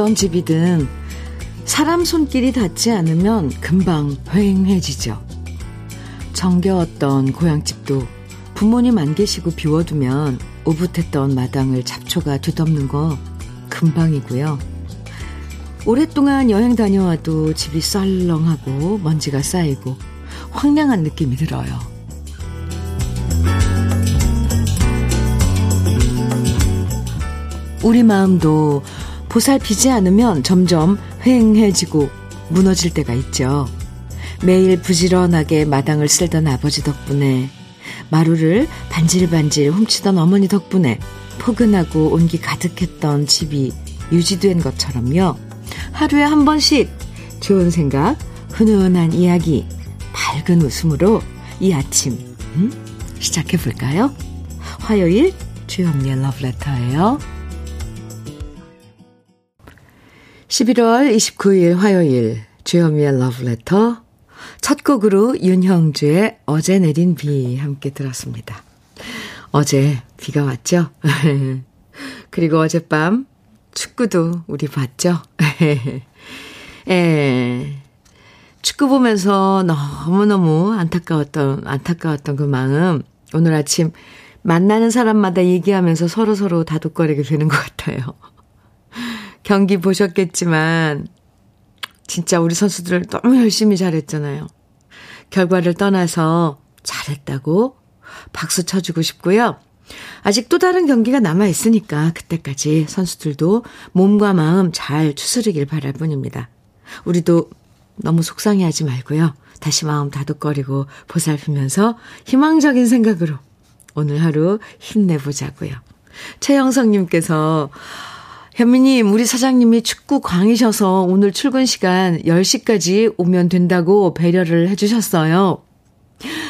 어떤 집이든 사람 손길이 닿지 않으면 금방 휑해지죠. 정겨웠던 고향집도 부모님 안 계시고 비워두면 오붓했던 마당을 잡초가 뒤덮는 거 금방이고요. 오랫동안 여행 다녀와도 집이 썰렁하고 먼지가 쌓이고 황량한 느낌이 들어요. 우리 마음도 보살피지 않으면 점점 휑해지고 무너질 때가 있죠. 매일 부지런하게 마당을 쓸던 아버지 덕분에 마루를 반질반질 훔치던 어머니 덕분에 포근하고 온기 가득했던 집이 유지된 것처럼요. 하루에 한 번씩 좋은 생각, 훈훈한 이야기, 밝은 웃음으로 이 아침 음? 시작해 볼까요? 화요일 주현미의 러브레터예요. 11월 29일 화요일 주현미의 러브레터 첫 곡으로 윤형주의 어제 내린 비 함께 들었습니다. 어제 비가 왔죠? 그리고 어젯밤 축구도 우리 봤죠? 예. 축구 보면서 너무너무 안타까웠던, 안타까웠던 그 마음, 오늘 아침 만나는 사람마다 얘기하면서 서로서로 다독거리게 되는 것 같아요. 경기 보셨겠지만, 진짜 우리 선수들 너무 열심히 잘했잖아요. 결과를 떠나서 잘했다고 박수 쳐주고 싶고요. 아직 또 다른 경기가 남아 있으니까 그때까지 선수들도 몸과 마음 잘 추스르길 바랄 뿐입니다. 우리도 너무 속상해 하지 말고요. 다시 마음 다독거리고 보살피면서 희망적인 생각으로 오늘 하루 힘내보자고요. 최영성님께서 현미님, 우리 사장님이 축구 광이셔서 오늘 출근 시간 10시까지 오면 된다고 배려를 해주셨어요.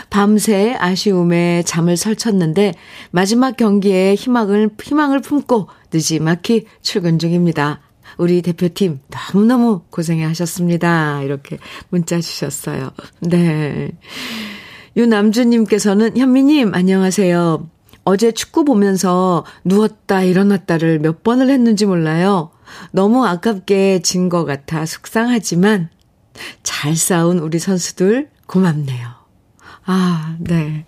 밤새 아쉬움에 잠을 설쳤는데 마지막 경기에 희망을, 희망을 품고 늦지막히 출근 중입니다. 우리 대표팀 너무너무 고생해 하셨습니다. 이렇게 문자 주셨어요. 네. 유남주님께서는 현미님, 안녕하세요. 어제 축구 보면서 누웠다 일어났다를 몇 번을 했는지 몰라요. 너무 아깝게 진 것 같아 속상하지만 잘 싸운 우리 선수들 고맙네요. 아, 네.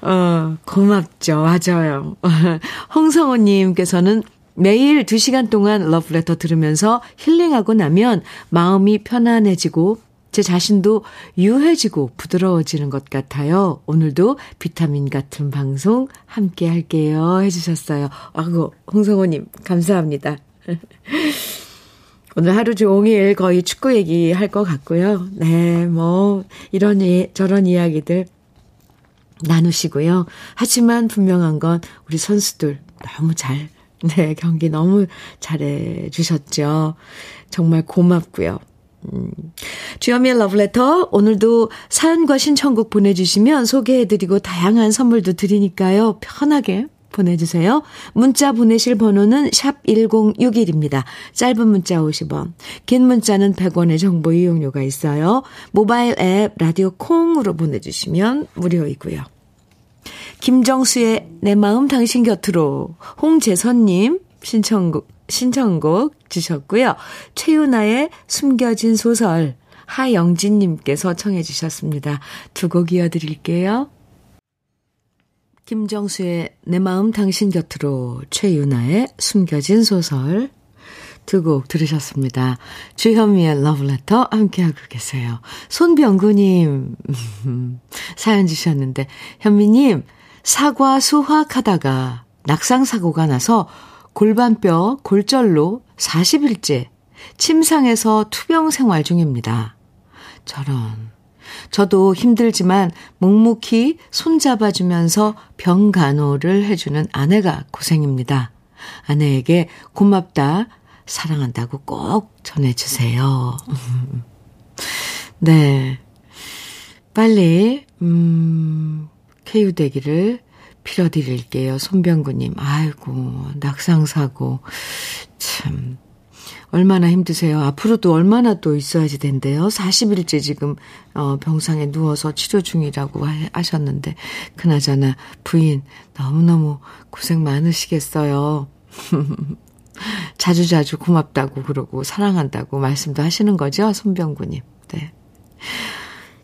어, 고맙죠. 맞아요. 홍성호님께서는 매일 2시간 동안 러브레터 들으면서 힐링하고 나면 마음이 편안해지고 제 자신도 유해지고 부드러워지는 것 같아요. 오늘도 비타민 같은 방송 함께 할게요. 해주셨어요. 아이고, 홍성호님, 감사합니다. 오늘 하루 종일 거의 축구 얘기 할 것 같고요. 네, 뭐, 이런, 저런 이야기들 나누시고요. 하지만 분명한 건 우리 선수들 너무 잘, 네, 경기 너무 잘해 주셨죠. 정말 고맙고요. 음. 주현미의 러브레터 오늘도 사연과 신청곡 보내주시면 소개해드리고 다양한 선물도 드리니까요. 편하게 보내주세요. 문자 보내실 번호는 샵 1061입니다. 짧은 문자 50원, 긴 문자는 100원의 정보 이용료가 있어요. 모바일 앱 라디오 콩으로 보내주시면 무료이고요. 김정수의 내 마음 당신 곁으로 홍재선님 신청곡, 신청곡 주셨고요. 최윤아의 숨겨진 소설 하영진님께서 청해 주셨습니다. 두 곡 이어드릴게요. 김정수의 내 마음 당신 곁으로 최윤아의 숨겨진 소설 두 곡 들으셨습니다. 주현미의 러브레터 함께하고 계세요. 손병구님 사연 주셨는데 현미님 사과 수확하다가 낙상사고가 나서 골반뼈 골절로 40일째 침상에서 투병 생활 중입니다. 저런 저도 힘들지만 묵묵히 손잡아주면서 병 간호를 해주는 아내가 고생입니다. 아내에게 고맙다, 사랑한다고 꼭 전해주세요. 네. 빨리, 음, 쾌유대기를 빌어드릴게요. 손병구님. 아이고, 낙상사고. 참, 얼마나 힘드세요? 앞으로도 얼마나 또 있어야지 된대요? 40일째 지금, 어, 병상에 누워서 치료 중이라고 하셨는데, 그나저나 부인 너무너무 고생 많으시겠어요. 자주자주 고맙다고 그러고 사랑한다고 말씀도 하시는 거죠, 손병구님. 네.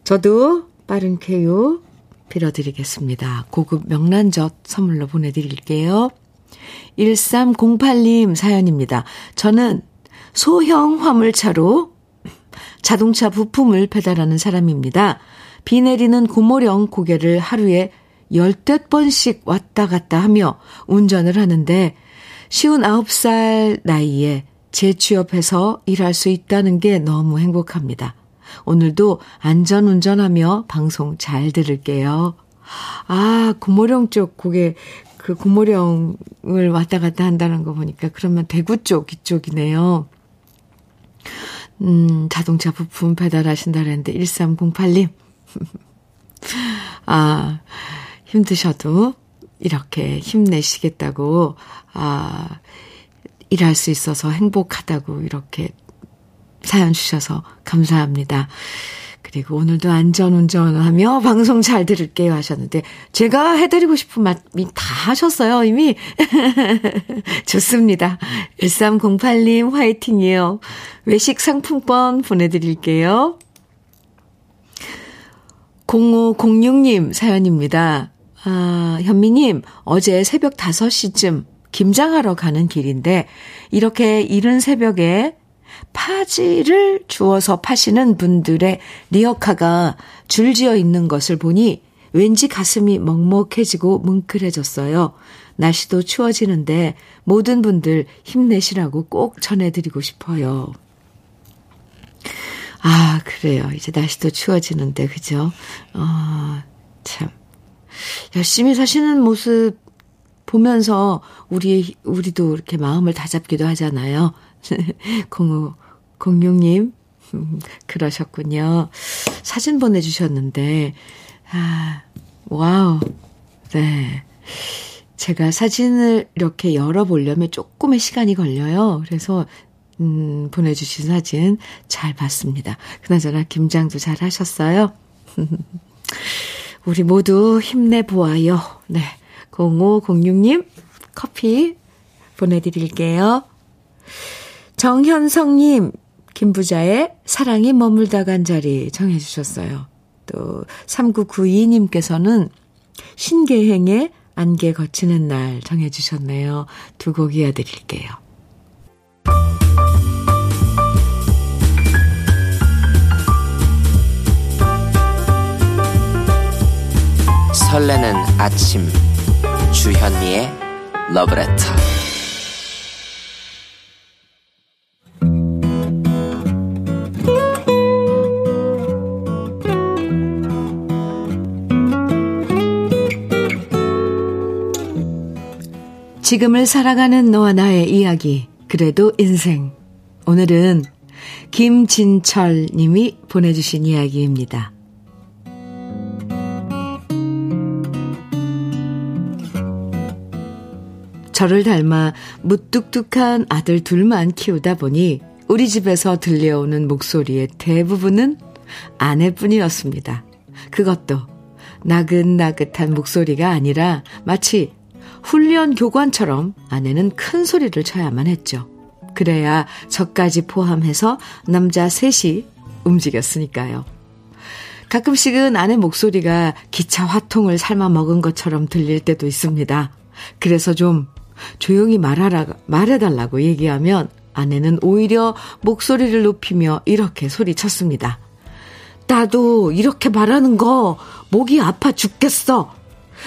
저도 빠른 쾌유 빌어드리겠습니다. 고급 명란젓 선물로 보내드릴게요. 1308님 사연입니다. 저는 소형 화물차로 자동차 부품을 배달하는 사람입니다. 비 내리는 고모령 고개를 하루에 열댓 번씩 왔다 갔다 하며 운전을 하는데 쉬운 9살 나이에 재취업해서 일할 수 있다는 게 너무 행복합니다. 오늘도 안전 운전하며 방송 잘 들을게요. 아, 고모령 쪽 고개, 그 고모령을 왔다 갔다 한다는 거 보니까 그러면 대구 쪽 이쪽이네요. 음, 자동차 부품 배달하신다 그랬는데 1308님. 아, 힘드셔도 이렇게 힘내시겠다고, 아, 일할 수 있어서 행복하다고 이렇게 사연 주셔서 감사합니다. 그리고 오늘도 안전운전하며 방송 잘 들을게요 하셨는데, 제가 해드리고 싶은 말이 다 하셨어요, 이미. 좋습니다. 1308님 화이팅이에요. 외식 상품권 보내드릴게요. 0506님 사연입니다. 아, 현미님, 어제 새벽 5시쯤 김장하러 가는 길인데, 이렇게 이른 새벽에 파지를 주워서 파시는 분들의 리어카가 줄지어 있는 것을 보니 왠지 가슴이 먹먹해지고 뭉클해졌어요. 날씨도 추워지는데 모든 분들 힘내시라고 꼭 전해드리고 싶어요. 아, 그래요. 이제 날씨도 추워지는데, 그죠? 어, 참. 열심히 사시는 모습 보면서 우리, 우리도 이렇게 마음을 다잡기도 하잖아요. 0506님, 그러셨군요. 사진 보내주셨는데, 아, 와우. 네. 제가 사진을 이렇게 열어보려면 조금의 시간이 걸려요. 그래서, 음, 보내주신 사진 잘 봤습니다. 그나저나 김장도 잘 하셨어요. 우리 모두 힘내보아요. 네. 0506님, 커피 보내드릴게요. 정현성님, 김부자의 사랑이 머물다 간 자리 정해주셨어요. 또 3992님께서는 신계행의 안개 거치는 날 정해주셨네요. 두 곡 이어드릴게요. 설레는 아침 주현미의 러브레터 지금을 살아가는 너와 나의 이야기, 그래도 인생. 오늘은 김진철 님이 보내주신 이야기입니다. 저를 닮아 무뚝뚝한 아들 둘만 키우다 보니 우리 집에서 들려오는 목소리의 대부분은 아내뿐이었습니다. 그것도 나긋나긋한 목소리가 아니라 마치 훈련 교관처럼 아내는 큰 소리를 쳐야만 했죠. 그래야 저까지 포함해서 남자 셋이 움직였으니까요. 가끔씩은 아내 목소리가 기차 화통을 삶아 먹은 것처럼 들릴 때도 있습니다. 그래서 좀 조용히 말하라, 말해달라고 얘기하면 아내는 오히려 목소리를 높이며 이렇게 소리쳤습니다. 나도 이렇게 말하는 거 목이 아파 죽겠어.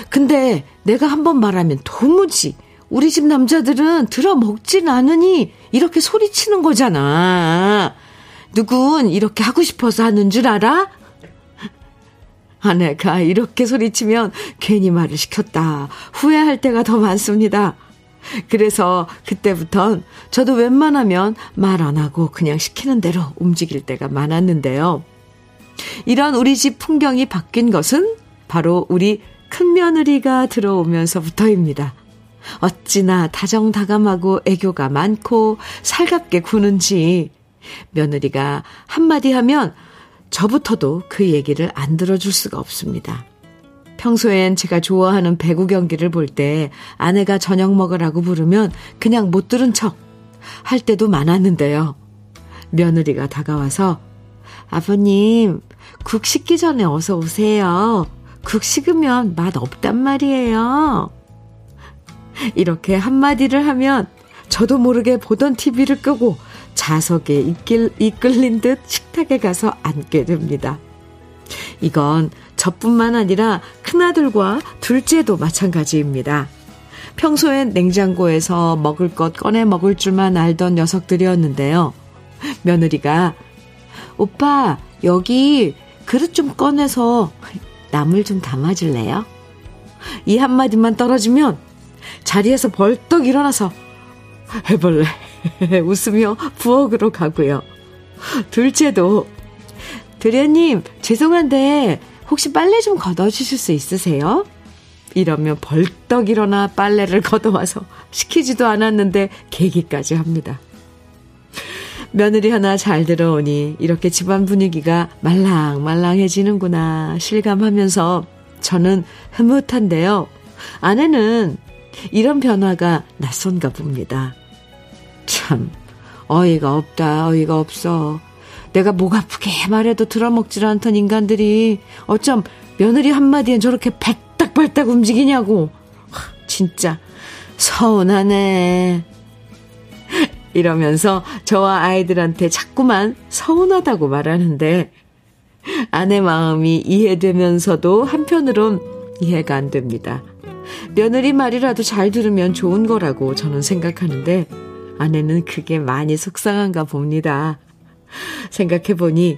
근데 내가 한 번 말하면 도무지 우리 집 남자들은 들어먹진 않으니 이렇게 소리치는 거잖아. 누군 이렇게 하고 싶어서 하는 줄 알아? 아내가 이렇게 소리치면 괜히 말을 시켰다. 후회할 때가 더 많습니다. 그래서 그때부턴 저도 웬만하면 말 안 하고 그냥 시키는 대로 움직일 때가 많았는데요. 이런 우리 집 풍경이 바뀐 것은 바로 우리 큰며느리가 들어오면서부터입니다. 어찌나 다정다감하고 애교가 많고 살갑게 구는지 며느리가 한마디 하면 저부터도 그 얘기를 안 들어줄 수가 없습니다. 평소엔 제가 좋아하는 배구 경기를 볼 때 아내가 저녁 먹으라고 부르면 그냥 못 들은 척 할 때도 많았는데요. 며느리가 다가와서 아버님, 국 식기 전에 어서 오세요. 국 식으면 맛 없단 말이에요. 이렇게 한마디를 하면 저도 모르게 보던 TV를 끄고 자석에 이끌, 이끌린 듯 식탁에 가서 앉게 됩니다. 이건 저뿐만 아니라 큰아들과 둘째도 마찬가지입니다. 평소엔 냉장고에서 먹을 것 꺼내 먹을 줄만 알던 녀석들이었는데요. 며느리가 오빠 여기 그릇 좀 꺼내서 나물 좀 담아줄래요? 이 한마디만 떨어지면 자리에서 벌떡 일어나서 해볼래 웃으며 부엌으로 가고요. 둘째도 도련님 죄송한데 혹시 빨래 좀 걷어주실 수 있으세요? 이러면 벌떡 일어나 빨래를 걷어와서 시키지도 않았는데 계기까지 합니다. 며느리 하나 잘 들어오니 이렇게 집안 분위기가 말랑말랑해지는구나 실감하면서 저는 흐뭇한데요. 아내는 이런 변화가 낯선가 봅니다. 참, 어이가 없다, 어이가 없어. 내가 목 아프게 말해도 들어먹질 않던 인간들이 어쩜 며느리 한마디엔 저렇게 발딱발딱 움직이냐고. 진짜 서운하네. 이러면서 저와 아이들한테 자꾸만 서운하다고 말하는데 아내 마음이 이해되면서도 한편으론 이해가 안 됩니다. 며느리 말이라도 잘 들으면 좋은 거라고 저는 생각하는데 아내는 그게 많이 속상한가 봅니다. 생각해보니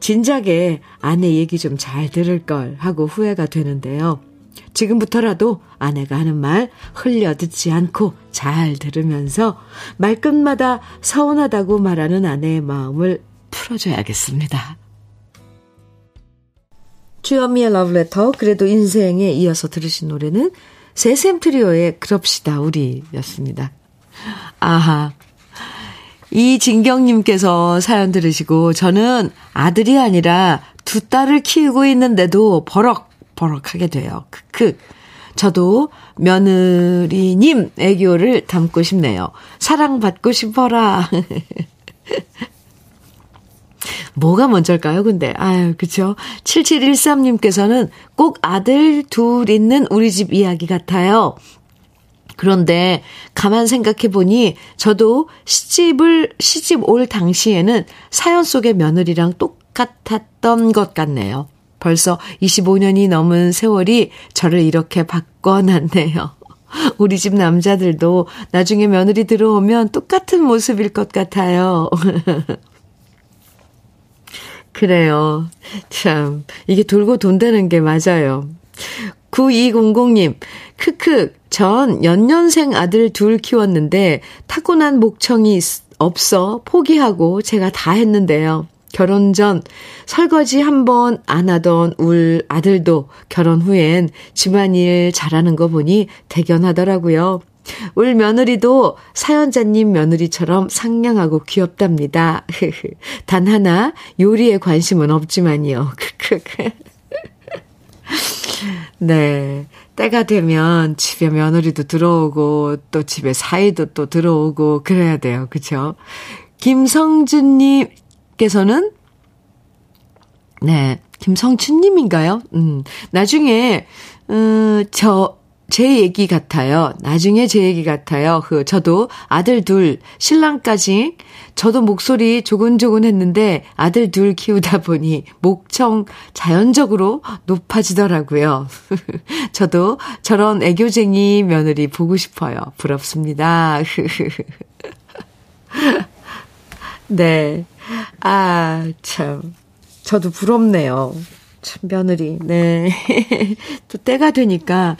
진작에 아내 얘기 좀 잘 들을 걸 하고 후회가 되는데요. 지금부터라도 아내가 하는 말 흘려 듣지 않고 잘 들으면서 말끝마다 서운하다고 말하는 아내의 마음을 풀어줘야겠습니다. 주현미의 러브레터 그래도 인생에 이어서 들으신 노래는 세샘 트리오의 그럽시다 우리였습니다. 아하 이진경님께서 사연 들으시고 저는 아들이 아니라 두 딸을 키우고 있는데도 버럭 버럭하게 돼요. 크크. 저도 며느리님 애교를 담고 싶네요. 사랑받고 싶어라. 뭐가 먼저일까요, 근데? 아유, 그쵸? 7713님께서는 꼭 아들 둘 있는 우리 집 이야기 같아요. 그런데 가만 생각해 보니 저도 시집을, 시집 올 당시에는 사연 속의 며느리랑 똑같았던 것 같네요. 벌써 25년이 넘은 세월이 저를 이렇게 바꿔놨네요. 우리 집 남자들도 나중에 며느리 들어오면 똑같은 모습일 것 같아요. 그래요. 참, 이게 돌고 돈다는 게 맞아요. 9200님, 크크, 전 연년생 아들 둘 키웠는데 타고난 목청이 없어 포기하고 제가 다 했는데요. 결혼 전 설거지 한 번 안 하던 울 아들도 결혼 후엔 집안일 잘하는 거 보니 대견하더라고요. 울 며느리도 사연자님 며느리처럼 상냥하고 귀엽답니다. 단 하나 요리에 관심은 없지만요. 네. 때가 되면 집에 며느리도 들어오고 또 집에 사이도 또 들어오고 그래야 돼요. 그쵸? 김성준님 께서는 네, 김성춘 님인가요? 음, 나중에, 음, 저, 제 얘기 같아요. 나중에 제 얘기 같아요. 그, 저도 아들 둘, 신랑까지, 저도 목소리 조곤조곤 했는데 아들 둘 키우다 보니 목청 자연적으로 높아지더라고요. 저도 저런 애교쟁이 며느리 보고 싶어요. 부럽습니다. 네. 아, 참. 저도 부럽네요. 참, 며느리. 네. 또 때가 되니까,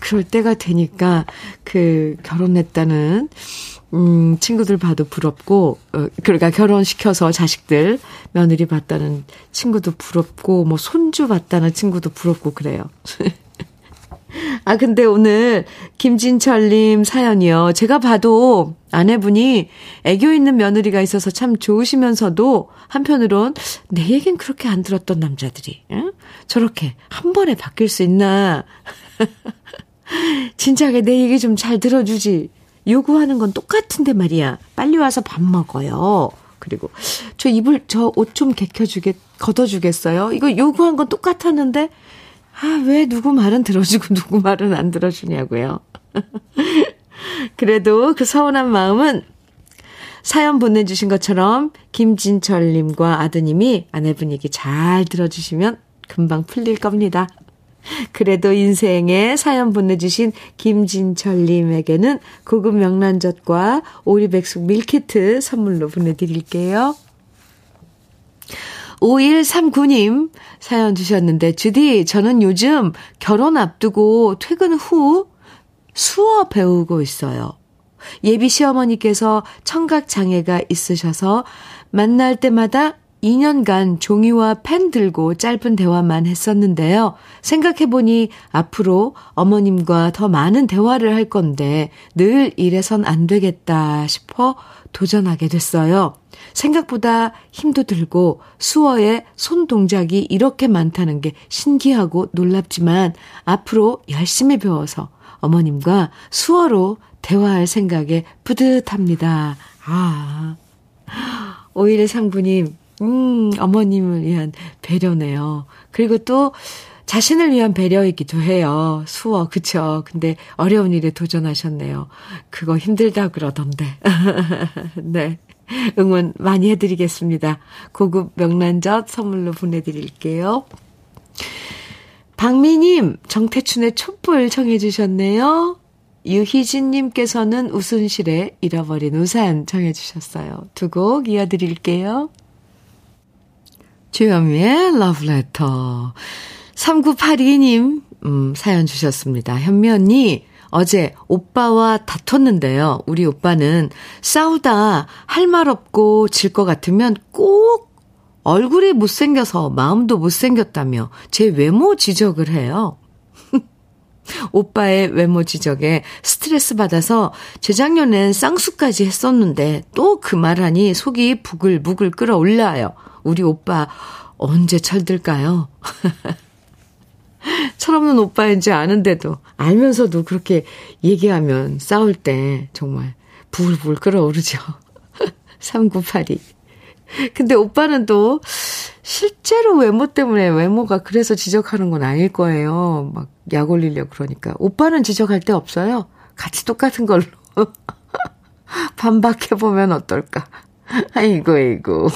그럴 때가 되니까, 그, 결혼했다는, 음, 친구들 봐도 부럽고, 어, 그러니까 결혼시켜서 자식들, 며느리 봤다는 친구도 부럽고, 뭐, 손주 봤다는 친구도 부럽고, 그래요. 아, 근데 오늘 김진철님 사연이요. 제가 봐도 아내분이 애교 있는 며느리가 있어서 참 좋으시면서도 한편으론 내 얘긴 그렇게 안 들었던 남자들이 응? 저렇게 한 번에 바뀔 수 있나. 진작에 내 얘기 좀 잘 들어주지. 요구하는 건 똑같은데 말이야. 빨리 와서 밥 먹어요. 그리고 저 이불 저 옷 좀 개켜주게 걷어주겠어요. 이거 요구한 건 똑같았는데 아 왜 누구 말은 들어주고 누구 말은 안 들어주냐고요. 그래도 그 서운한 마음은 사연 보내주신 것처럼 김진철님과 아드님이 아내분 얘기 잘 들어주시면 금방 풀릴 겁니다. 그래도 인생에 사연 보내주신 김진철님에게는 고급 명란젓과 오리백숙 밀키트 선물로 보내드릴게요. 5139님 사연 주셨는데, 주디, 저는 요즘 결혼 앞두고 퇴근 후 수어 배우고 있어요. 예비 시어머니께서 청각 장애가 있으셔서 만날 때마다 2년간 종이와 펜 들고 짧은 대화만 했었는데요. 생각해보니 앞으로 어머님과 더 많은 대화를 할 건데 늘 이래선 안 되겠다 싶어 도전하게 됐어요. 생각보다 힘도 들고 수어에 손 동작이 이렇게 많다는 게 신기하고 놀랍지만 앞으로 열심히 배워서 어머님과 수어로 대화할 생각에 뿌듯합니다. 아. 오일의 상부님, 음, 어머님을 위한 배려네요. 그리고 또 자신을 위한 배려이기도 해요. 수어, 그쵸. 근데 어려운 일에 도전하셨네요. 그거 힘들다 그러던데. 네. 응원 많이 해드리겠습니다. 고급 명란젓 선물로 보내드릴게요. 박미님, 정태춘의 촛불 청해주셨네요. 유희진님께서는 우순실의 잃어버린 우산 청해주셨어요. 두 곡 이어드릴게요. 주현미의 러브레터. 3982님, 음, 사연 주셨습니다. 현미 언니, 어제 오빠와 다퉜는데요. 우리 오빠는 싸우다 할 말 없고 질 것 같으면 꼭 얼굴이 못생겨서 마음도 못생겼다며 제 외모 지적을 해요. 오빠의 외모 지적에 스트레스 받아서 재작년엔 쌍수까지 했었는데 또 그 말하니 속이 부글부글 끓어올라요. 우리 오빠 언제 철들까요? 철없는 오빠인지 아는데도 알면서도 그렇게 얘기하면 싸울 때 정말 부글부글 끓어오르죠. 3982. 근데 오빠는 또 실제로 외모 때문에 외모가 그래서 지적하는 건 아닐 거예요. 막 약 올리려고 그러니까. 오빠는 지적할 데 없어요. 같이 똑같은 걸로. 반박해보면 어떨까. 아이고, 아이고.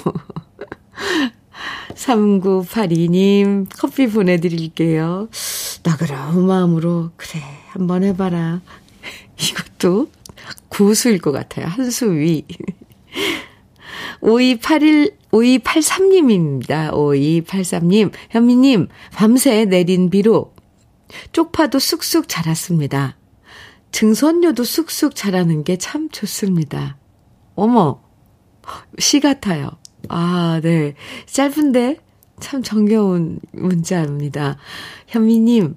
3982님, 커피 보내드릴게요. 나그러운 마음으로, 그래, 한번 해봐라. 이것도 고수일 것 같아요. 한 수 위. 5281, 5283님입니다. 5283님, 현미님, 밤새 내린 비로 쪽파도 쑥쑥 자랐습니다. 증선료도 쑥쑥 자라는 게 참 좋습니다. 어머, 시 같아요. 아, 네. 짧은데 참 정겨운 문자입니다. 현미님,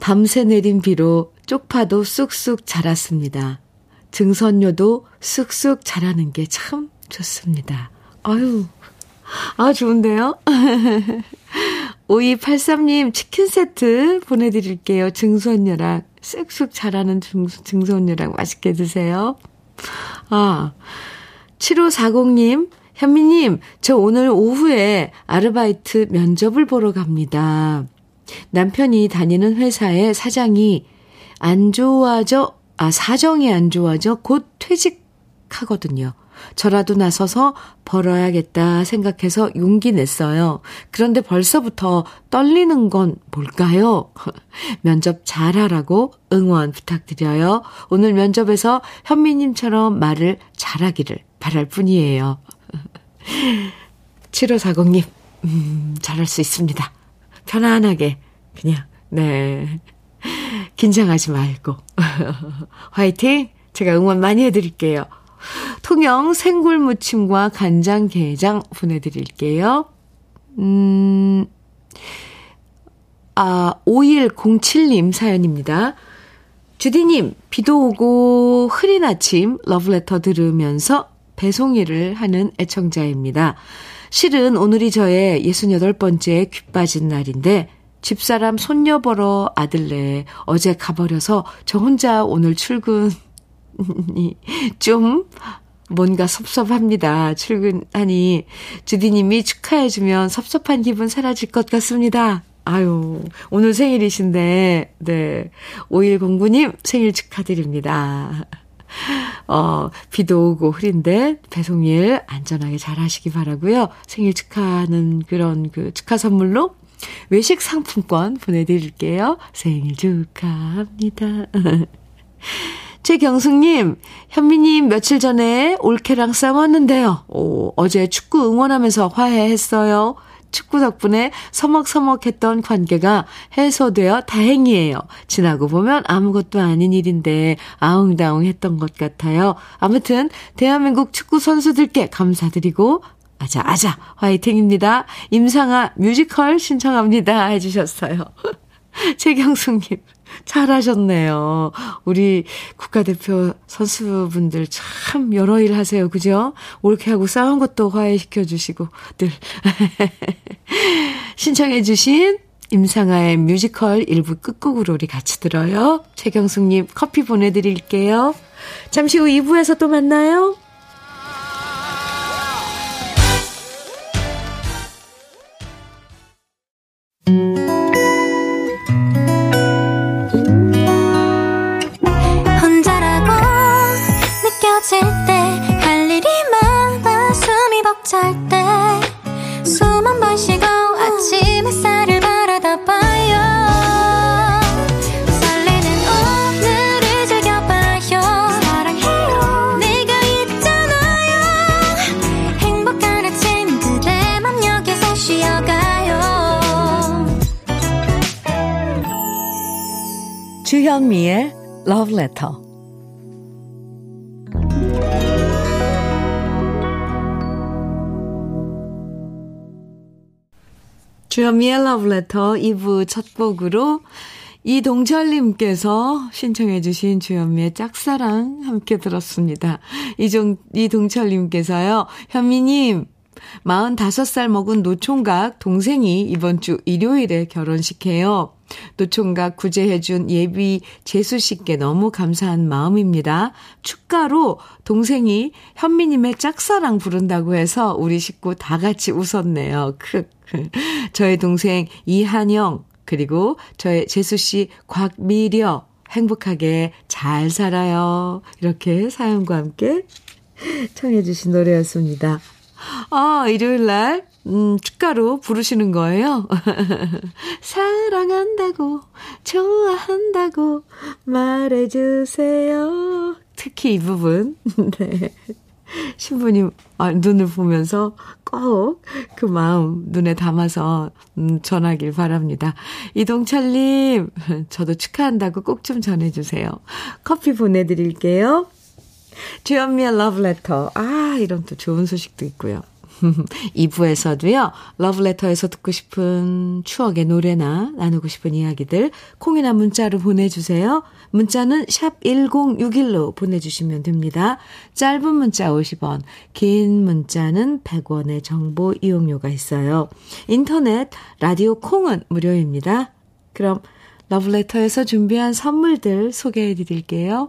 밤새 내린 비로 쪽파도 쑥쑥 자랐습니다. 증선료도 쑥쑥 자라는 게 참 좋습니다. 아유, 아, 좋은데요? 5283님 치킨 세트 보내드릴게요. 증선녀랑 쑥쑥 자라는 증, 증선녀랑 맛있게 드세요. 아, 7540님 현미님, 저 오늘 오후에 아르바이트 면접을 보러 갑니다. 남편이 다니는 회사의 사장이 안 좋아져, 아, 사정이 안 좋아져 곧 퇴직하거든요. 저라도 나서서 벌어야겠다 생각해서 용기 냈어요. 그런데 벌써부터 떨리는 건 뭘까요? 면접 잘하라고 응원 부탁드려요. 오늘 면접에서 현미님처럼 말을 잘하기를 바랄 뿐이에요. 7540님, 음, 잘할 수 있습니다. 편안하게, 그냥, 네. 긴장하지 말고. 화이팅! 제가 응원 많이 해드릴게요. 통영 생굴무침과 간장게장 보내드릴게요. 음, 아, 5107님 사연입니다. 주디님, 비도 오고 흐린 아침 러브레터 들으면서 배송 일을 하는 애청자입니다. 실은 오늘이 저의 68번째 귀 빠진 날인데 집사람 손녀 보러 아들네 어제 가버려서 저 혼자 오늘 출근 좀 뭔가 섭섭합니다. 출근하니 주디님이 축하해주면 섭섭한 기분 사라질 것 같습니다. 아유, 오늘 생일이신데, 네. 5109님 생일 축하드립니다. 어, 비도 오고 흐린데 배송일 안전하게 잘 하시기 바라고요. 생일 축하하는 그런 그 축하 선물로 외식 상품권 보내드릴게요. 생일 축하합니다. 최경숙님, 현미님 며칠 전에 올케랑 싸웠는데요. 오, 어제 축구 응원하면서 화해했어요. 축구 덕분에 서먹서먹했던 관계가 해소되어 다행이에요. 지나고 보면 아무것도 아닌 일인데 아웅다웅 했던 것 같아요. 아무튼 대한민국 축구 선수들께 감사드리고 아자 아자 화이팅입니다. 임상아 뮤지컬 신청합니다 해주셨어요. 최경숙님 잘하셨네요. 우리 국가대표 선수분들 참 여러 일 하세요. 그죠? 옳게 하고 싸운 것도 화해시켜 주시고 늘 신청해 주신 임상아의 뮤지컬 일부 끝곡으로 우리 같이 들어요. 최경숙님 커피 보내드릴게요. 잠시 후 2부에서 또 만나요. Letter. 주현미의 Letter 2부 첫 곡으로 이동철님께서 신청해주신 주현미의 짝사랑 함께 들었습니다. 이종, 이동철님께서요, 현미님, 45살 먹은 노총각 동생이 이번 주 일요일에 결혼식해요. 노총각 구제해준 예비 재수씨께 너무 감사한 마음입니다. 축가로 동생이 현미님의 짝사랑 부른다고 해서 우리 식구 다 같이 웃었네요. 크. 저의 동생 이한영, 그리고 저의 재수씨 곽미려, 행복하게 잘 살아요. 이렇게 사연과 함께 청해주신 노래였습니다. 아, 일요일 날, 음, 축가로 부르시는 거예요. 사랑한다고, 좋아한다고 말해주세요. 특히 이 부분. 네. 신부님 아, 눈을 보면서 꼭 그 마음 눈에 담아서 음, 전하길 바랍니다. 이동철님, 저도 축하한다고 꼭 좀 전해주세요. 커피 보내드릴게요. 주현미의 러브레터. 아, 이런 또 좋은 소식도 있고요. 2부에서도요, 러브레터에서 듣고 싶은 추억의 노래나 나누고 싶은 이야기들 콩이나 문자로 보내주세요. 문자는 샵 1061로 보내주시면 됩니다. 짧은 문자 50원, 긴 문자는 100원의 정보 이용료가 있어요. 인터넷, 라디오 콩은 무료입니다. 그럼 러브레터에서 준비한 선물들 소개해 드릴게요.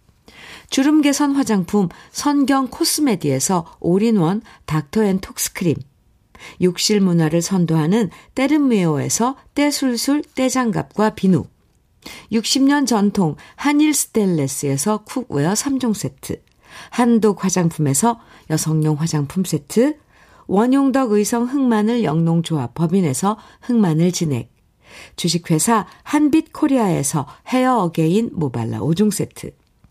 주름 개선 화장품 선경 코스메디에서 올인원 닥터앤톡스크림. 욕실 문화를 선도하는 때르메오에서 때술술 때장갑과 비누. 60년 전통 한일 스텐레스에서 cookware 3종 세트. 한독 화장품에서 여성용 화장품 세트. 원용덕 의성 흑마늘 영농조합 법인에서 흑마늘 진액. 주식회사 한빛코리아에서 헤어 어게인 모발라 5종 세트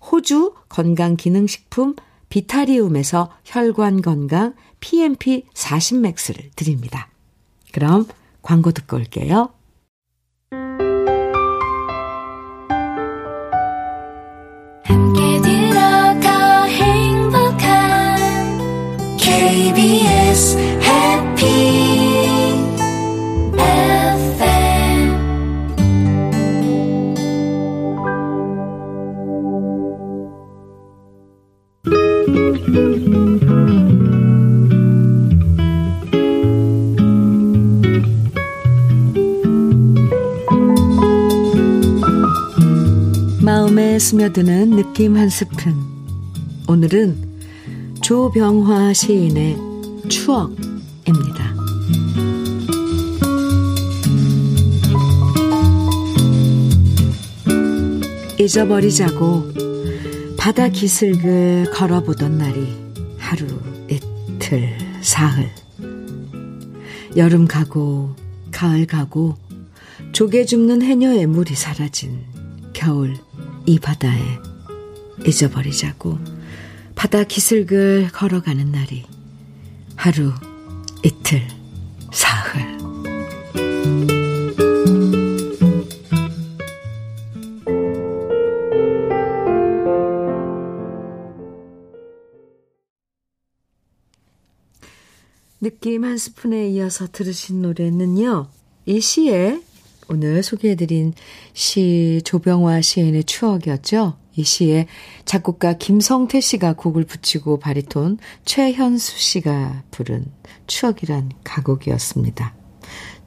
호주 건강기능식품 비타리움에서 혈관건강 PMP 40맥스를 드립니다. 그럼 광고 듣고 올게요. 스며드는 느낌 한 스푼. 오늘은 조병화 시인의 추억입니다. 잊어버리자고 바다 기슭을 걸어보던 날이 하루, 이틀, 사흘. 여름 가고, 가을 가고, 조개 줍는 해녀의 물이 사라진 겨울 이 바다에 잊어버리자고 바다 기슭을 걸어가는 날이 하루, 이틀, 사흘. 느낌 한 스푼에 이어서 들으신 노래는요. 이 시에 오늘 소개해드린 시 조병화 시인의 추억이었죠. 이 시에 작곡가 김성태 씨가 곡을 붙이고 바리톤 최현수 씨가 부른 추억이란 가곡이었습니다.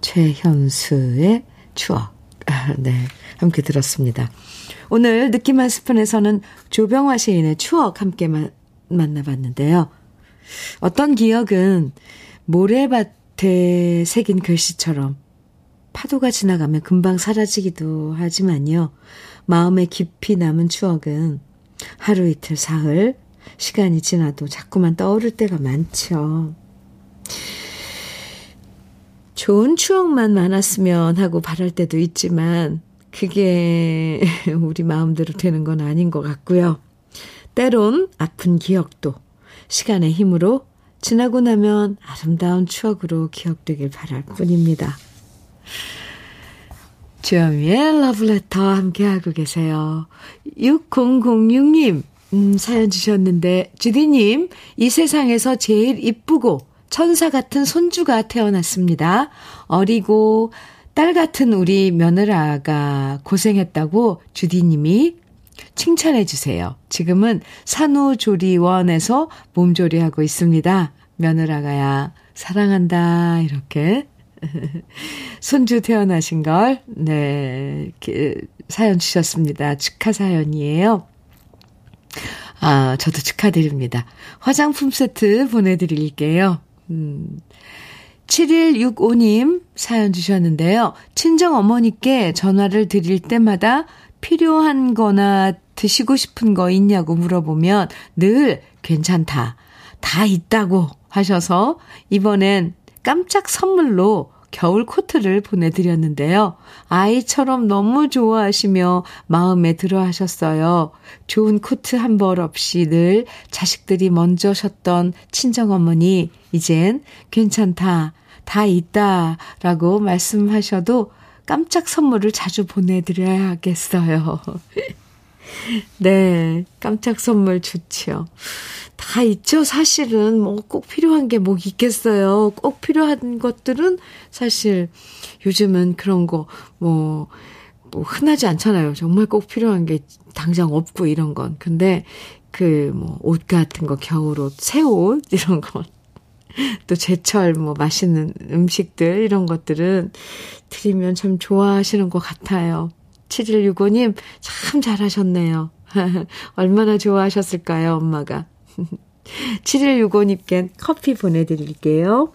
최현수의 추억. 아, 네. 함께 들었습니다. 오늘 느낌 한 스푼에서는 조병화 시인의 추억 함께 마, 만나봤는데요. 어떤 기억은 모래밭에 새긴 글씨처럼 파도가 지나가면 금방 사라지기도 하지만요. 마음에 깊이 남은 추억은 하루 이틀 사흘 시간이 지나도 자꾸만 떠오를 때가 많죠. 좋은 추억만 많았으면 하고 바랄 때도 있지만 그게 우리 마음대로 되는 건 아닌 것 같고요. 때론 아픈 기억도 시간의 힘으로 지나고 나면 아름다운 추억으로 기억되길 바랄 뿐입니다. 주현미의 러브레터 함께하고 계세요. 6006님, 음, 사연 주셨는데, 주디님, 이 세상에서 제일 이쁘고 천사 같은 손주가 태어났습니다. 어리고 딸 같은 우리 며느라가 고생했다고 주디님이 칭찬해 주세요. 지금은 산후조리원에서 몸조리하고 있습니다. 며느라가야, 사랑한다. 이렇게 손주 태어나신 걸, 네, 사연 주셨습니다. 축하 사연이에요. 아, 저도 축하드립니다. 화장품 세트 보내드릴게요. 음, 7165님 사연 주셨는데요. 친정 어머니께 전화를 드릴 때마다 필요한 거나 드시고 싶은 거 있냐고 물어보면 늘 괜찮다. 다 있다고 하셔서 이번엔 깜짝 선물로 겨울 코트를 보내드렸는데요. 아이처럼 너무 좋아하시며 마음에 들어 하셨어요. 좋은 코트 한 벌 없이 늘 자식들이 먼저 셨던 친정어머니, 이젠 괜찮다, 다 있다, 라고 말씀하셔도 깜짝 선물을 자주 보내드려야겠어요. 네, 깜짝 선물 좋지요. 다 있죠. 사실은 뭐 꼭 필요한 게 뭐 있겠어요. 꼭 필요한 것들은 사실 요즘은 그런 거 뭐 뭐 흔하지 않잖아요. 정말 꼭 필요한 게 당장 없고 이런 건. 근데 그 뭐 옷 같은 거 겨울옷, 새 옷 이런 거. 또 제철 뭐 맛있는 음식들 이런 것들은 드리면 참 좋아하시는 것 같아요. 7165님 참 잘하셨네요. 얼마나 좋아하셨을까요, 엄마가. 7165님께 커피 보내드릴게요.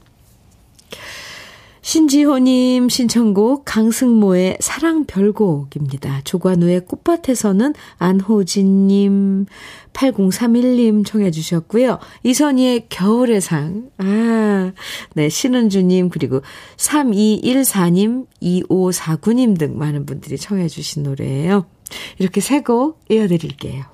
신지호님 신청곡 강승모의 사랑 별곡입니다. 조관우의 꽃밭에서는 안호진님, 8031님 청해 주셨고요. 이선희의 겨울의 상, 아, 네, 신은주님, 그리고 3214님, 2549님 등 많은 분들이 청해 주신 노래예요. 이렇게 세 곡 이어드릴게요.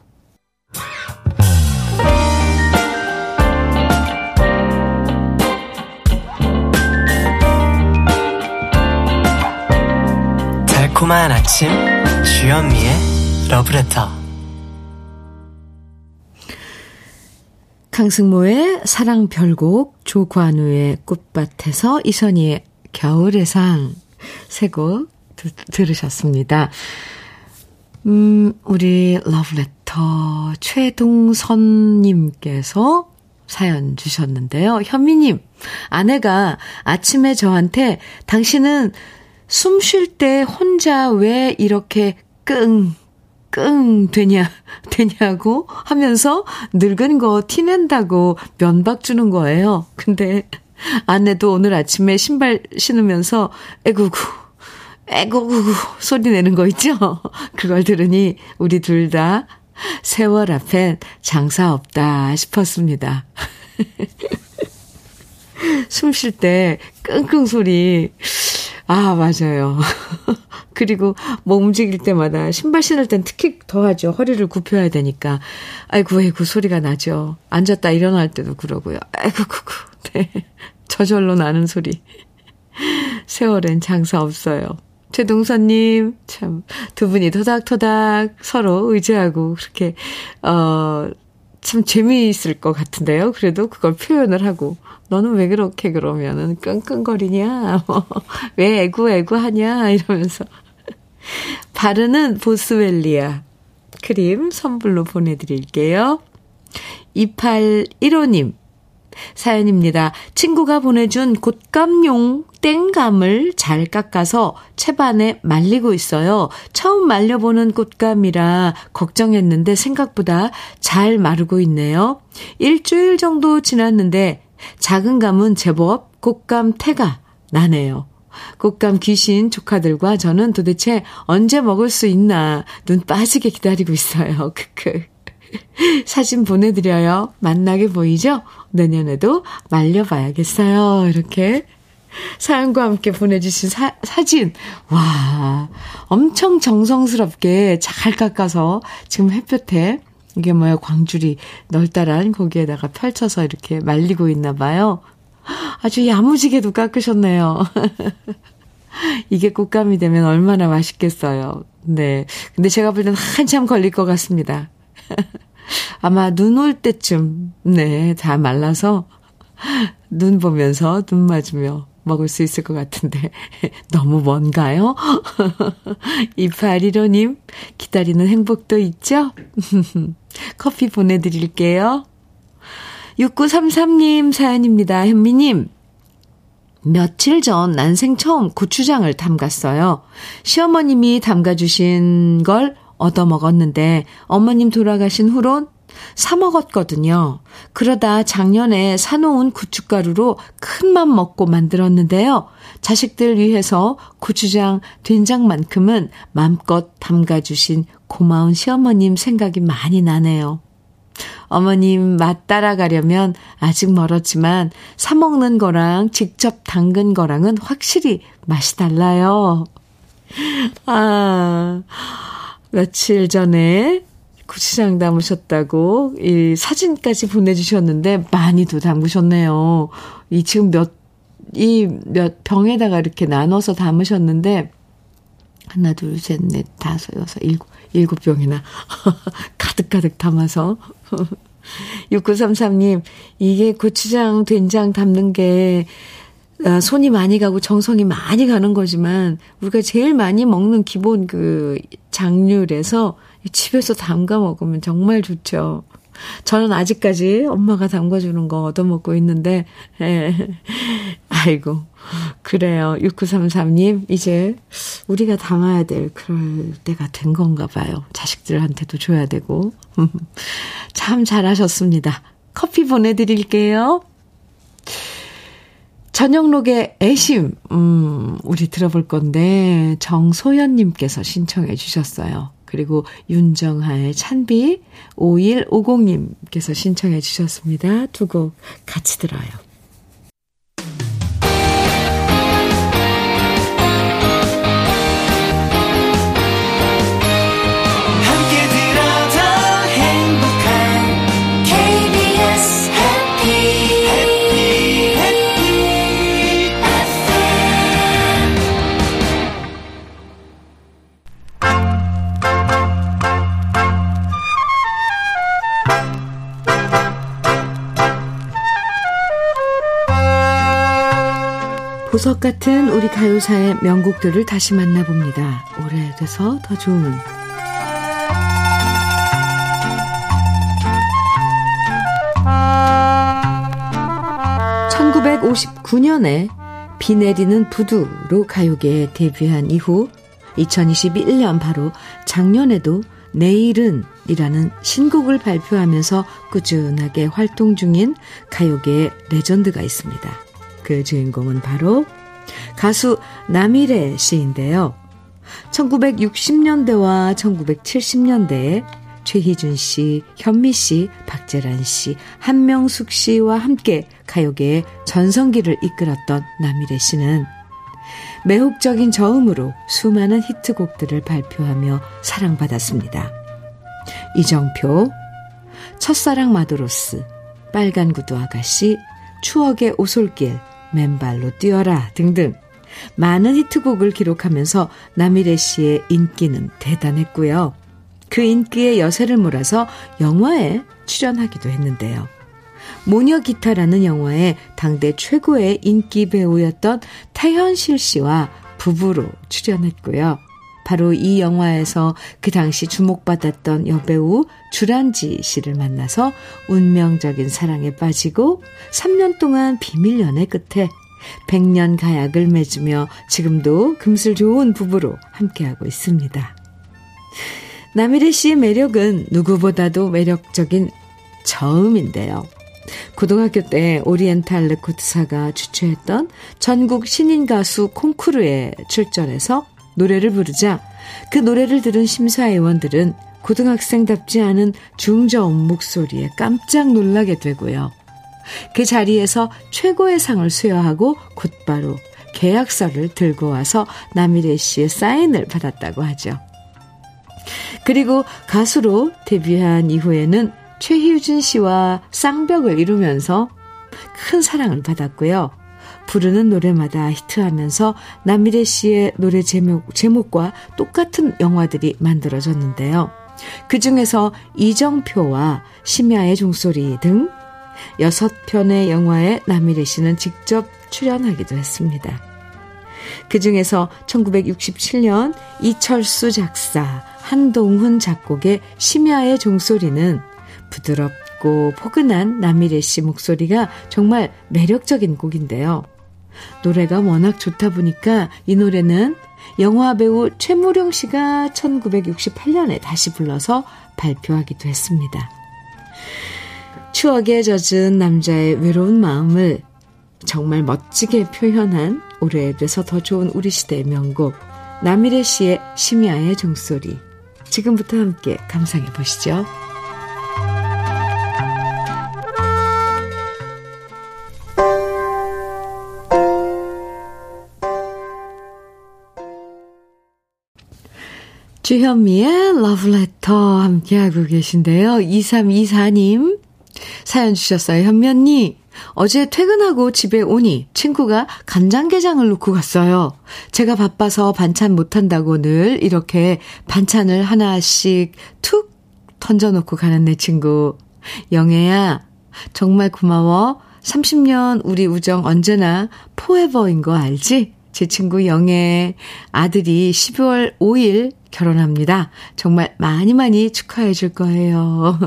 달콤한 아침 주현미의 러브레터 강승모의 사랑 별곡 조관우의 꽃밭에서 이선희의 겨울의 상 세곡 들으셨습니다. 음, 우리 러브레터 최동선님께서 사연 주셨는데요. 현미님, 아내가 아침에 저한테 당신은 숨 쉴 때 혼자 왜 이렇게 끙, 끙 되냐, 되냐고 하면서 늙은 거 티낸다고 면박 주는 거예요. 근데 아내도 오늘 아침에 신발 신으면서 에구구, 에구구 소리 내는 거 있죠? 그걸 들으니 우리 둘 다 세월 앞엔 장사 없다 싶었습니다. 숨 쉴 때 끙끙 소리 아, 맞아요. 그리고 뭐 움직일 때마다 신발 신을 땐 특히 더 하죠. 허리를 굽혀야 되니까. 아이고, 아이고, 소리가 나죠. 앉았다 일어날 때도 그러고요. 아이고, 구구. 네. 저절로 나는 소리. 세월엔 장사 없어요. 최동선님, 참, 두 분이 토닥토닥 서로 의지하고, 그렇게, 어, 참 재미있을 것 같은데요. 그래도 그걸 표현을 하고. 너는 왜 그렇게 그러면은 끙끙거리냐? 왜 애구 애구 하냐? 이러면서. 바르는 보스웰리아 크림 선물로 보내드릴게요. 2815님. 사연입니다. 친구가 보내준 곶감용 땡감을 잘 깎아서 채반에 말리고 있어요. 처음 말려보는 곶감이라 걱정했는데 생각보다 잘 마르고 있네요. 일주일 정도 지났는데 작은 감은 제법 곶감 태가 나네요. 곶감 귀신 조카들과 저는 도대체 언제 먹을 수 있나 눈 빠지게 기다리고 있어요. 크크. 사진 보내드려요. 만나게 보이죠? 내년에도 말려봐야겠어요. 이렇게 사연과 함께 보내주신 사, 사진. 와, 엄청 정성스럽게 잘 깎아서 지금 햇볕에 이게 뭐야, 광줄이 널따란 거기에다가 펼쳐서 이렇게 말리고 있나 봐요. 아주 야무지게도 깎으셨네요. 이게 꽃감이 되면 얼마나 맛있겠어요. 네. 근데 제가 볼 때는 한참 걸릴 것 같습니다. 아마 눈 올 때쯤, 네, 다 말라서 눈 보면서 눈 맞으며 먹을 수 있을 것 같은데 너무 먼가요? 2815님 기다리는 행복도 있죠? 커피 보내드릴게요. 6933님 사연입니다. 현미님. 며칠 전 난생 처음 고추장을 담갔어요. 시어머님이 담가주신 걸 얻어먹었는데 어머님 돌아가신 후론 사 먹었거든요. 그러다 작년에 사놓은 고춧가루로 큰맘 먹고 만들었는데요. 자식들 위해서 고추장, 된장만큼은 맘껏 담가주신 고마운 시어머님 생각이 많이 나네요. 어머님 맛 따라가려면 아직 멀었지만 사먹는 거랑 직접 담근 거랑은 확실히 맛이 달라요. 아, 며칠 전에 고추장 담으셨다고 이 사진까지 보내주셨는데 많이도 담으셨네요. 이 지금 몇, 이 몇 병에다가 이렇게 나눠서 담으셨는데 하나, 둘, 셋, 넷, 다섯, 여섯, 일곱, 일곱 병이나 가득가득 담아서 6933님, 이게 고추장, 된장 담는 게 아, 손이 많이 가고 정성이 많이 가는 거지만 우리가 제일 많이 먹는 기본 그 장류래서 집에서 담가 먹으면 정말 좋죠. 저는 아직까지 엄마가 담가주는 거 얻어먹고 있는데, 예. 아이고, 그래요. 6933님, 이제 우리가 담아야 될 그럴 때가 된 건가 봐요. 자식들한테도 줘야 되고. 참 잘하셨습니다. 커피 보내드릴게요. 전영록의 애심, 음, 우리 들어볼 건데, 정소연님께서 신청해 주셨어요. 그리고 윤정하의 찬비, 5150님께서 신청해 주셨습니다. 두 곡 같이 들어요. 보석 같은 우리 가요사의 명곡들을 다시 만나봅니다. 오래돼서 더 좋은 1959년에 비 내리는 부두로 가요계에 데뷔한 이후 2021년 바로 작년에도 내일은 이라는 신곡을 발표하면서 꾸준하게 활동 중인 가요계의 레전드가 있습니다. 그 주인공은 바로 가수 남일의 씨인데요. 1960년대와 1970년대에 최희준 씨, 현미 씨, 박재란 씨, 한명숙 씨와 함께 가요계의 전성기를 이끌었던 남일의 씨는 매혹적인 저음으로 수많은 히트곡들을 발표하며 사랑받았습니다. 이정표, 첫사랑 마도로스, 빨간 구두 아가씨, 추억의 오솔길, 맨발로 뛰어라 등등 많은 히트곡을 기록하면서 남일애 씨의 인기는 대단했고요. 그 인기에 여세를 몰아서 영화에 출연하기도 했는데요. 모녀 기타라는 영화에 당대 최고의 인기 배우였던 태현실 씨와 부부로 출연했고요. 바로 이 영화에서 그 당시 주목받았던 여배우 주란지 씨를 만나서 운명적인 사랑에 빠지고 3년 동안 비밀 연애 끝에 100년 가약을 맺으며 지금도 금슬 좋은 부부로 함께하고 있습니다. 남일의 씨의 매력은 누구보다도 매력적인 저음인데요. 고등학교 때 오리엔탈 레코드사가 주최했던 전국 신인 가수 콩쿠르에 출전해서 노래를 부르자 그 노래를 들은 심사위원들은 고등학생답지 않은 중저음 목소리에 깜짝 놀라게 되고요. 그 자리에서 최고의 상을 수여하고 곧바로 계약서를 들고 와서 남일애 씨의 사인을 받았다고 하죠. 그리고 가수로 데뷔한 이후에는 최희준 씨와 쌍벽을 이루면서 큰 사랑을 받았고요. 부르는 노래마다 히트하면서 남미래 씨의 노래 제목, 제목과 똑같은 영화들이 만들어졌는데요. 그 중에서 이정표와 심야의 종소리 등 여섯 편의 영화에 남미래 씨는 직접 출연하기도 했습니다. 그 중에서 1967년 이철수 작사, 한동훈 작곡의 심야의 종소리는 부드럽고 포근한 남미래 씨 목소리가 정말 매력적인 곡인데요. 노래가 워낙 좋다 보니까 이 노래는 영화 배우 최무룡 씨가 1968년에 다시 불러서 발표하기도 했습니다. 추억에 젖은 남자의 외로운 마음을 정말 멋지게 표현한 오래돼서 더 좋은 우리 시대의 명곡 남일의 씨의 심야의 종소리 지금부터 함께 감상해 보시죠. 주현미의 러브레터 함께하고 계신데요. 2324님 사연 주셨어요. 현미 언니, 어제 퇴근하고 집에 오니 친구가 간장게장을 놓고 갔어요. 제가 바빠서 반찬 못한다고 늘 이렇게 반찬을 하나씩 툭 던져놓고 가는 내 친구. 영애야, 정말 고마워. 30년 우리 우정 언제나 포에버인 거 알지? 제 친구 영애 아들이 12월 5일 결혼합니다. 정말 많이 많이 축하해 줄 거예요.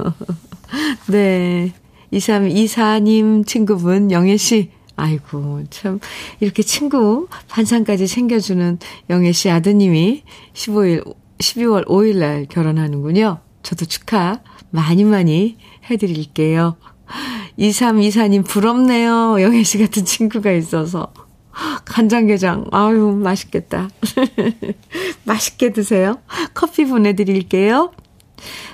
네. 2324님 친구분, 영애 씨. 아이고, 참, 이렇게 친구 반상까지 챙겨주는 영애 씨 아드님이 15일, 12월 5일 날 결혼하는군요. 저도 축하 많이 많이 해드릴게요. 2324님 부럽네요. 영애 씨 같은 친구가 있어서. 간장게장, 아유, 맛있겠다. 맛있게 드세요. 커피 보내드릴게요.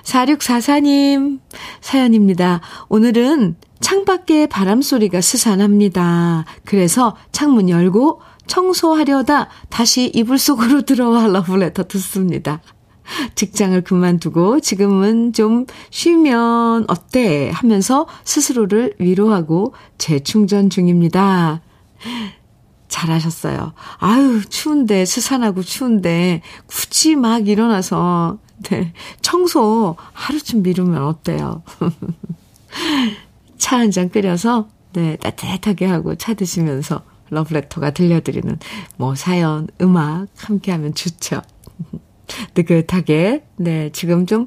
4644님, 사연입니다. 오늘은 창밖에 바람소리가 스산합니다. 그래서 창문 열고 청소하려다 다시 이불 속으로 들어와 러브레터 듣습니다. 직장을 그만두고 지금은 좀 쉬면 어때? 하면서 스스로를 위로하고 재충전 중입니다. 잘하셨어요. 아유, 추운데, 스산하고 추운데, 굳이 막 일어나서, 네, 청소 하루쯤 미루면 어때요? 차 한 잔 끓여서, 네, 따뜻하게 하고 차 드시면서 러브레터가 들려드리는 뭐 사연, 음악 함께 하면 좋죠. 느긋하게, 네, 지금 좀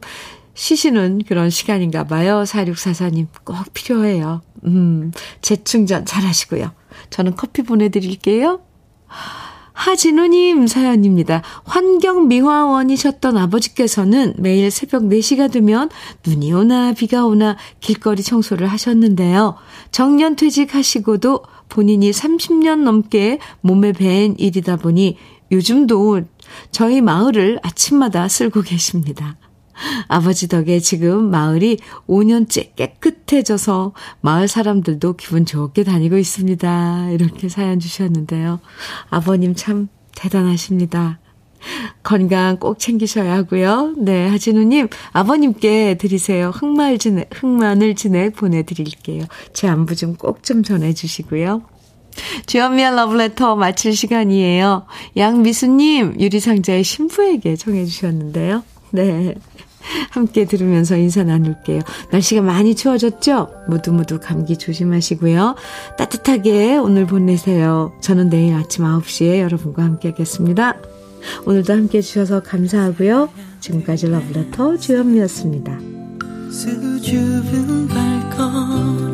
쉬시는 그런 시간인가 봐요. 4644님 꼭 필요해요. 음, 재충전 잘 하시고요. 저는 커피 보내드릴게요. 하진우님 사연입니다. 환경미화원이셨던 아버지께서는 매일 새벽 4시가 되면 눈이 오나 비가 오나 길거리 청소를 하셨는데요. 정년 퇴직하시고도 본인이 30년 넘게 몸에 밴 일이다 보니 요즘도 저희 마을을 아침마다 쓸고 계십니다. 아버지 덕에 지금 마을이 5년째 깨끗해져서 마을 사람들도 기분 좋게 다니고 있습니다. 이렇게 사연 주셨는데요. 아버님 참 대단하십니다. 건강 꼭 챙기셔야 하고요. 네, 하진우님, 아버님께 드리세요. 흑마늘 진액, 흑마늘 진액 보내드릴게요. 제 안부 좀 꼭좀 좀 전해주시고요. 주연미의 러브레터 마칠 시간이에요. 양미수님, 유리상자의 신부에게 청해주셨는데요. 네. 함께 들으면서 인사 나눌게요. 날씨가 많이 추워졌죠? 모두 모두 감기 조심하시고요. 따뜻하게 오늘 보내세요. 저는 내일 아침 9시에 여러분과 함께 하겠습니다. 오늘도 함께 해주셔서 감사하고요. 지금까지 러브레터 주현미였습니다. 수줍은 발걸음